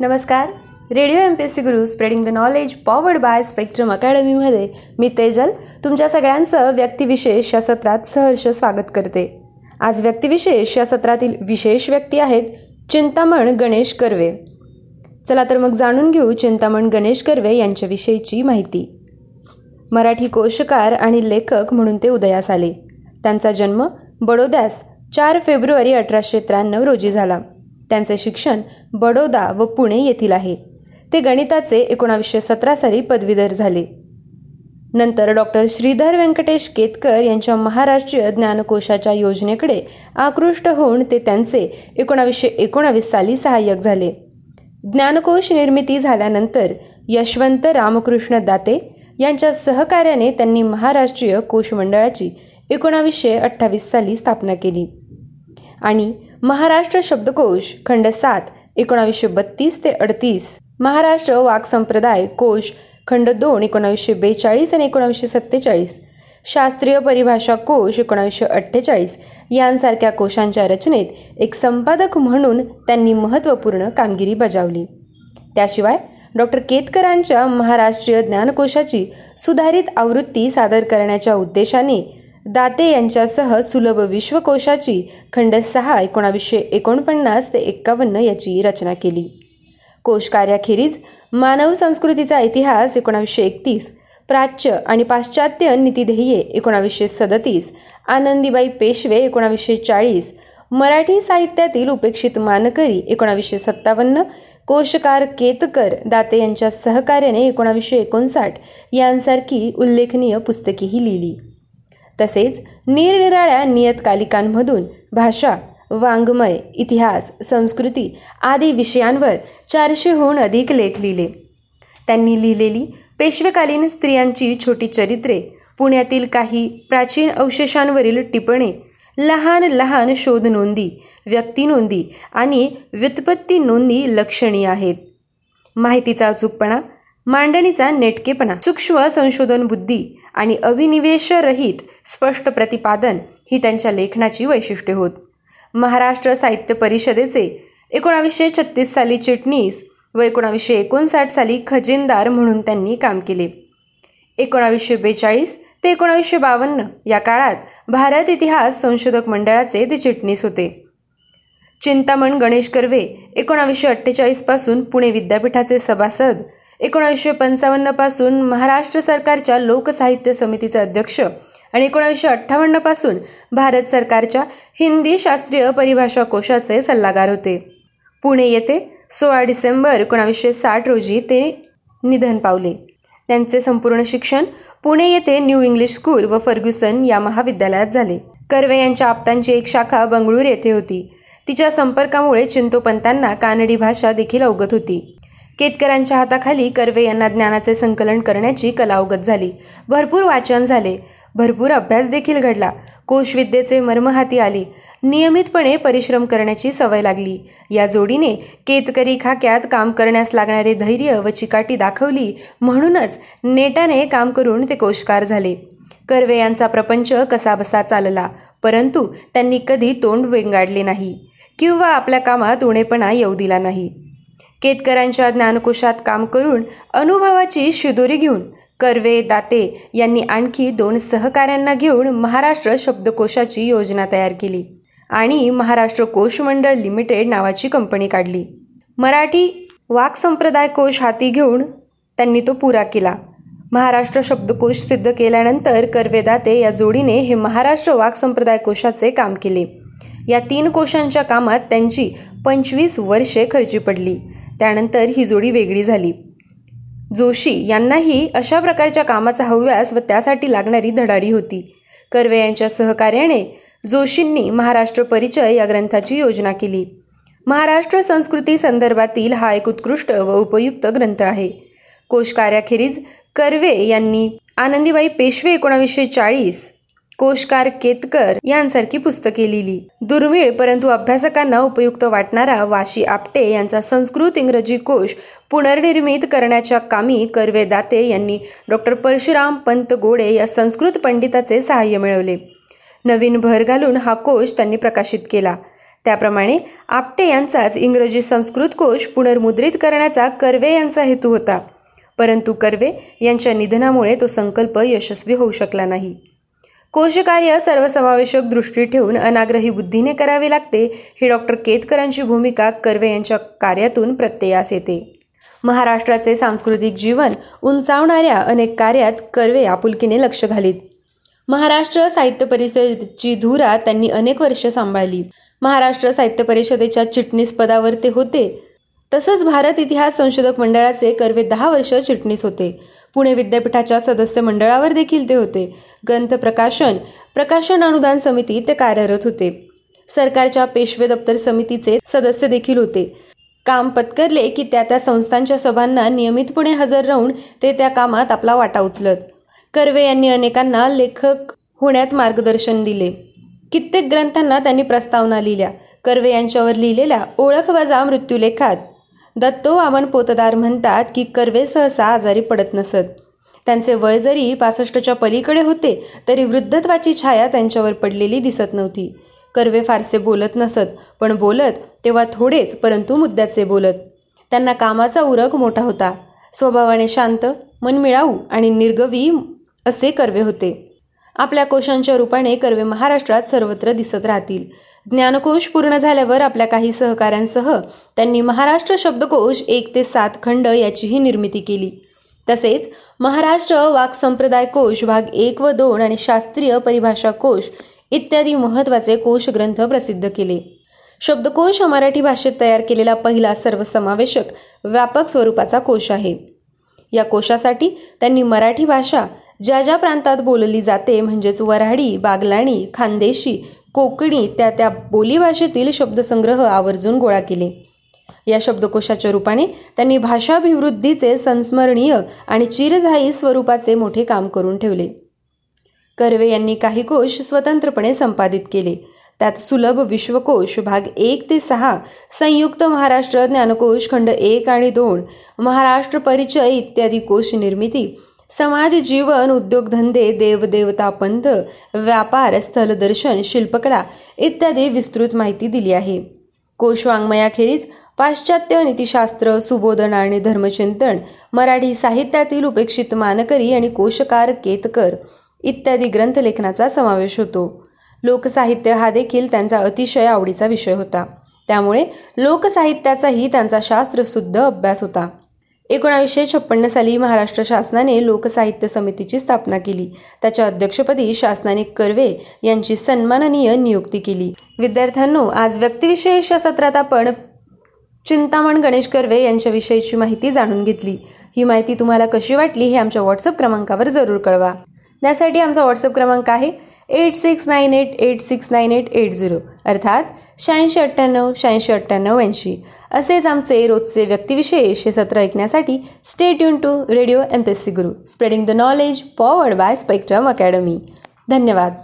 नमस्कार. Radio M P S C Guru spreading the knowledge powered by spectrum अकॅडमीमध्ये मी तेजल तुमच्या सगळ्यांचं व्यक्तिविशेष या सत्रात सहर्ष स्वागत करते. आज व्यक्तिविशेष या सत्रातील विशेष व्यक्ती आहेत चिंतामण गणेश कर्वे. चला तर मग जाणून घेऊ चिंतामण गणेश कर्वे यांच्याविषयीची माहिती. मराठी कोशकार आणि लेखक म्हणून ते उदयास आले. त्यांचा जन्म बडोद्यास चार फेब्रुवारी अठराशे त्र्याण्णव रोजी झाला. त्यांचे शिक्षण बडोदा व पुणे येथील आहे. ते गणिताचे एकोणावीसशे सतरा साली पदवीधर झाले. नंतर डॉक्टर श्रीधर व्यंकटेश केतकर यांच्या महाराष्ट्रीय ज्ञानकोशाच्या योजनेकडे आकृष्ट होऊन ते त्यांचे एकोणावीसशे एकोणावीस साली सहाय्यक झाले. ज्ञानकोश निर्मिती झाल्यानंतर यशवंत रामकृष्ण दाते यांच्या सहकार्याने त्यांनी महाराष्ट्रीय कोश मंडळाची एकोणावीसशे अठ्ठावीस साली स्थापना केली. आणि महाराष्ट्र शब्दकोश खंड सात एकोणावीसशे बत्तीस ते अडतीस. महाराष्ट्र वाक संप्रदाय कोश खंड दोन एकोणावीसशे बेचाळीस आणि एकोणावीसशे सत्तेचाळीस. शास्त्रीय परिभाषा कोश एकोणावीसशे अठ्ठेचाळीस. यांसारख्या कोशांच्या रचनेत एक संपादक म्हणून त्यांनी महत्त्वपूर्ण कामगिरी बजावली. त्याशिवाय डॉक्टर केतकरांच्या महाराष्ट्रीय ज्ञानकोशाची सुधारित आवृत्ती सादर करण्याच्या उद्देशाने दाते यांच्यासह सुलभ विश्वकोशाची खंड सहा एकोणावीसशे एकोणपन्नास ते एक्कावन्न याची रचना केली. कोशकार्याखेरीज मानव संस्कृतीचा इतिहास एकोणावीसशे एकतीस. प्राच्य आणि पाश्चात्य नीतिध्येये एकोणावीसशे सदतीस. आनंदीबाई पेशवे एकोणावीसशे चाळीस. मराठी साहित्यातील उपेक्षित मानकरी एकोणावीसशे सत्तावन्न. कोशकार केतकर दाते यांच्या सहकार्याने एकोणावीसशे एकोणसाठ. यांसारखी उल्लेखनीय पुस्तकेही लिहिली. तसेच निरनिराळ्या नियतकालिकांमधून भाषा वाङ्मय इतिहास संस्कृती आदी विषयांवर चारशेहून अधिक लेख लिहिले. त्यांनी लिहिलेली पेशवेकालीन स्त्रियांची छोटी चरित्रे पुण्यातील काही प्राचीन अवशेषांवरील टिपणे लहान लहान शोध नोंदी व्यक्ती नोंदी आणि व्युत्पत्ती नोंदी लक्षणीय आहेत. माहितीचा अचूकपणा मांडणीचा नेटकेपणा सूक्ष्म संशोधन बुद्धी आणि अविनिवेशरहित स्पष्ट प्रतिपादन ही त्यांच्या लेखनाची वैशिष्ट्ये होत. महाराष्ट्र साहित्य परिषदेचे एकोणावीसशे छत्तीस साली चिटणीस व एकोणावीसशे एकोणसाठ साली खजिनदार म्हणून त्यांनी काम केले. एकोणावीसशे बेचाळीस ते एकोणावीसशे बावन्न या काळात भारत इतिहास संशोधक मंडळाचे ते चिटणीस होते. चिंतामण गणेश कर्वे एकोणावीसशे अठ्ठेचाळीसपासून पुणे विद्यापीठाचे सभासद एकोणावीसशे पंचावन्नपासून महाराष्ट्र सरकारच्या लोकसाहित्य समितीचे अध्यक्ष आणि एकोणीसशे अठ्ठावन्नपासून भारत सरकारच्या हिंदी शास्त्रीय परिभाषा कोशाचे सल्लागार होते. पुणे येथे सोळा डिसेंबर एकोणावीसशे साठ रोजी ते निधन पावले. त्यांचे संपूर्ण शिक्षण पुणे येथे न्यू इंग्लिश स्कूल व फर्ग्युसन या महाविद्यालयात झाले. कर्वे यांच्या आप्तांची एक शाखा बंगळूर येथे होती. तिच्या संपर्कामुळे चिंतोपंतांना कानडी भाषा देखील अवगत होती. केतकरांच्या हाताखाली कर्वे यांना ज्ञानाचे संकलन करण्याची कला अवगत झाली. भरपूर वाचन झाले. भरपूर अभ्यास देखील घडला. कोशविद्येचे मर्महाती आले. नियमितपणे परिश्रम करण्याची सवय लागली. या जोडीने केतकरी खाक्यात काम करण्यास लागणारे धैर्य व चिकाटी दाखवली म्हणूनच नेटाने काम करून ते कोशकार झाले. कर्वे यांचा प्रपंच कसाबसा चालला परंतु त्यांनी कधी तोंड वेंगाडले नाही किंवा आपल्या कामात उणेपणा येऊ दिला नाही. केतकरांच्या ज्ञानकोशात काम करून अनुभवाची शिदोरी घेऊन कर्वे दाते यांनी आणखी दोन सहकाऱ्यांना घेऊन महाराष्ट्र शब्दकोशाची योजना तयार केली आणि महाराष्ट्र कोश मंडळ लिमिटेड नावाची कंपनी काढली. मराठी वाक्संप्रदाय कोश हाती घेऊन त्यांनी तो पुरा केला. महाराष्ट्र शब्दकोश सिद्ध केल्यानंतर कर्वे दाते या जोडीने हे महाराष्ट्र वाक्संप्रदाय कोशाचे काम केले. या तीन कोशांच्या कामात त्यांची पंचवीस वर्षे खर्ची पडली. त्यानंतर ही जोडी वेगळी झाली. जोशी यांनाही अशा प्रकारच्या कामाचा हव्यास व त्यासाठी लागणारी धडाडी होती. कर्वे यांच्या सहकार्याने जोशींनी महाराष्ट्र परिचय या ग्रंथाची योजना केली. महाराष्ट्र संस्कृती संदर्भातील हा एक उत्कृष्ट व उपयुक्त ग्रंथ आहे. कोशकार्याखेरीज कर्वे यांनी आनंदीबाई पेशवे एकोणावीसशे चाळीस कोशकार केतकर यांसारखी पुस्तके लिहिली. दुर्मिळ परंतु अभ्यासकांना उपयुक्त वाटणारा वाशी आपटे यांचा संस्कृत इंग्रजी कोश पुनर्निर्मित करण्याच्या कामी कर्वे दाते यांनी डॉक्टर परशुराम पंत गोडे या संस्कृत पंडिताचे सहाय्य मिळवले. नवीन भर घालून हा कोश त्यांनी प्रकाशित केला. त्याप्रमाणे आपटे यांचाच इंग्रजी संस्कृत कोश पुनर्मुद्रित करण्याचा कर्वे यांचा हेतू होता. परंतु कर्वे यांच्या निधनामुळे तो संकल्प यशस्वी होऊ शकला नाही. कोशकार्य सर्वसमावेशक दृष्टी ठेवून अनाग्रही बुद्धीने करावे लागते ही डॉक्टर केतकरांची भूमिका कर्वे यांच्या कार्यातून प्रत्ययास येते. महाराष्ट्राचे सांस्कृतिक जीवन उंचावणाऱ्या अनेक कार्यात कर्वे आपुलकीने लक्ष घालीत. महाराष्ट्र साहित्य परिषदेची धुरा त्यांनी अनेक वर्ष सांभाळली. महाराष्ट्र साहित्य परिषदेच्या चिटणीस पदावर ते होते. तसंच भारत इतिहास संशोधक मंडळाचे कर्वे दहा वर्ष चिटणीस होते. पुणे विद्यापीठाच्या सदस्य मंडळावर देखील ते होते. ग्रंथ प्रकाशन प्रकाशन अनुदान समिती ते कार्यरत होते. सरकारच्या पेशवे दप्तर समितीचे सदस्य देखील होते. काम पत्करले की त्या त्या संस्थांच्या सभांना नियमितपणे हजर राहून ते त्या कामात आपला वाटा उचलत. कर्वे यांनी अनेकांना लेखक होण्यात मार्गदर्शन दिले. कित्येक ग्रंथांना त्यांनी प्रस्तावना लिहिल्या. कर्वे यांच्यावर लिहिलेल्या ओळख वजा मृत्यूलेखात दत्तो वामन पोतदार म्हणतात की कर्वे सहसा आजारी पडत नसत. त्यांचे वय जरी पासष्टच्या पलीकडे होते तरी वृद्धत्वाची छाया त्यांच्यावर पडलेली दिसत नव्हती. कर्वे फारसे बोलत नसत पण बोलत तेव्हा थोडेच परंतु मुद्द्याचे बोलत. त्यांना कामाचा उरक मोठा होता. स्वभावाने शांत मनमिळाऊ आणि निर्गवी असे कर्वे होते. आपल्या कोशांच्या रूपाने कर्वे महाराष्ट्रात सर्वत्र दिसत राहतील. ज्ञानकोश पूर्ण झाल्यावर आपल्या काही सहकाऱ्यांसह त्यांनी महाराष्ट्र शब्दकोश एक ते सात खंड याचीही निर्मिती केली. तसेच महाराष्ट्र वाक संप्रदाय कोश भाग एक व दोन आणि शास्त्रीय परिभाषा कोश इत्यादी महत्त्वाचे कोश ग्रंथ प्रसिद्ध केले. शब्दकोश हा मराठी भाषेत तयार केलेला पहिला सर्वसमावेशक व्यापक स्वरूपाचा कोश आहे. या कोशासाठी त्यांनी मराठी भाषा ज्या ज्या प्रांतात बोलली जाते म्हणजेच वऱ्हाडी बागलाणी खानदेशी कोकणी त्या त्या बोलीभाषेतील शब्दसंग्रह आवर्जून गोळा केले. या शब्दकोशाच्या रूपाने त्यांनी भाषाभिवृद्धीचे संस्मरणीय आणि चिरधाई स्वरूपाचे मोठे काम करून ठेवले. कर्वे यांनी काही कोश स्वतंत्रपणे संपादित केले. त्यात सुलभ विश्वकोश भाग एक ते सहा संयुक्त महाराष्ट्र ज्ञानकोश खंड एक आणि दोन महाराष्ट्र परिचय इत्यादी कोश निर्मिती समाज जीवन उद्योगधंदे देवदेवता पंथ व्यापार स्थलदर्शन शिल्पकला इत्यादी विस्तृत माहिती दिली आहे. कोशवाङ्मयाखेरीज पाश्चात्य नीतिशास्त्र सुबोधन आणि धर्मचिंतन मराठी साहित्यातील उपेक्षित मानकरी आणि कोशकार केतकर इत्यादी ग्रंथलेखनाचा समावेश होतो. लोकसाहित्य हा देखील त्यांचा अतिशय आवडीचा विषय होता. त्यामुळे लोकसाहित्याचाही त्यांचा शास्त्रशुद्ध अभ्यास होता. एकोणावीसशे छप्पन्न साली महाराष्ट्र शासनाने लोकसाहित्य समितीची स्थापना केली. त्याच्या अध्यक्षपदी शासनाने कर्वे यांची सन्माननीय नियुक्ती केली. विद्यार्थ्यांनो आज व्यक्तिविशेष या सत्रात आपण चिंतामण गणेश कर्वे यांच्याविषयीची माहिती जाणून घेतली. ही माहिती तुम्हाला कशी वाटली हे आमच्या व्हॉट्सअप क्रमांकावर जरूर कळवा. त्यासाठी आमचा व्हॉट्सअप क्रमांक आहे eight six nine eight eight six nine eight eight zero. अर्थात शहाऐंशी अठ्ठ्याण्णव शहाऐंशी अठ्ठ्याण्णव ऐंशी. असेच आमचे रोजचे व्यक्तिविशेष हे सत्र ऐकण्यासाठी stay tune to radio M P S C Guru spreading the knowledge powered by Spectrum Academy धन्यवाद.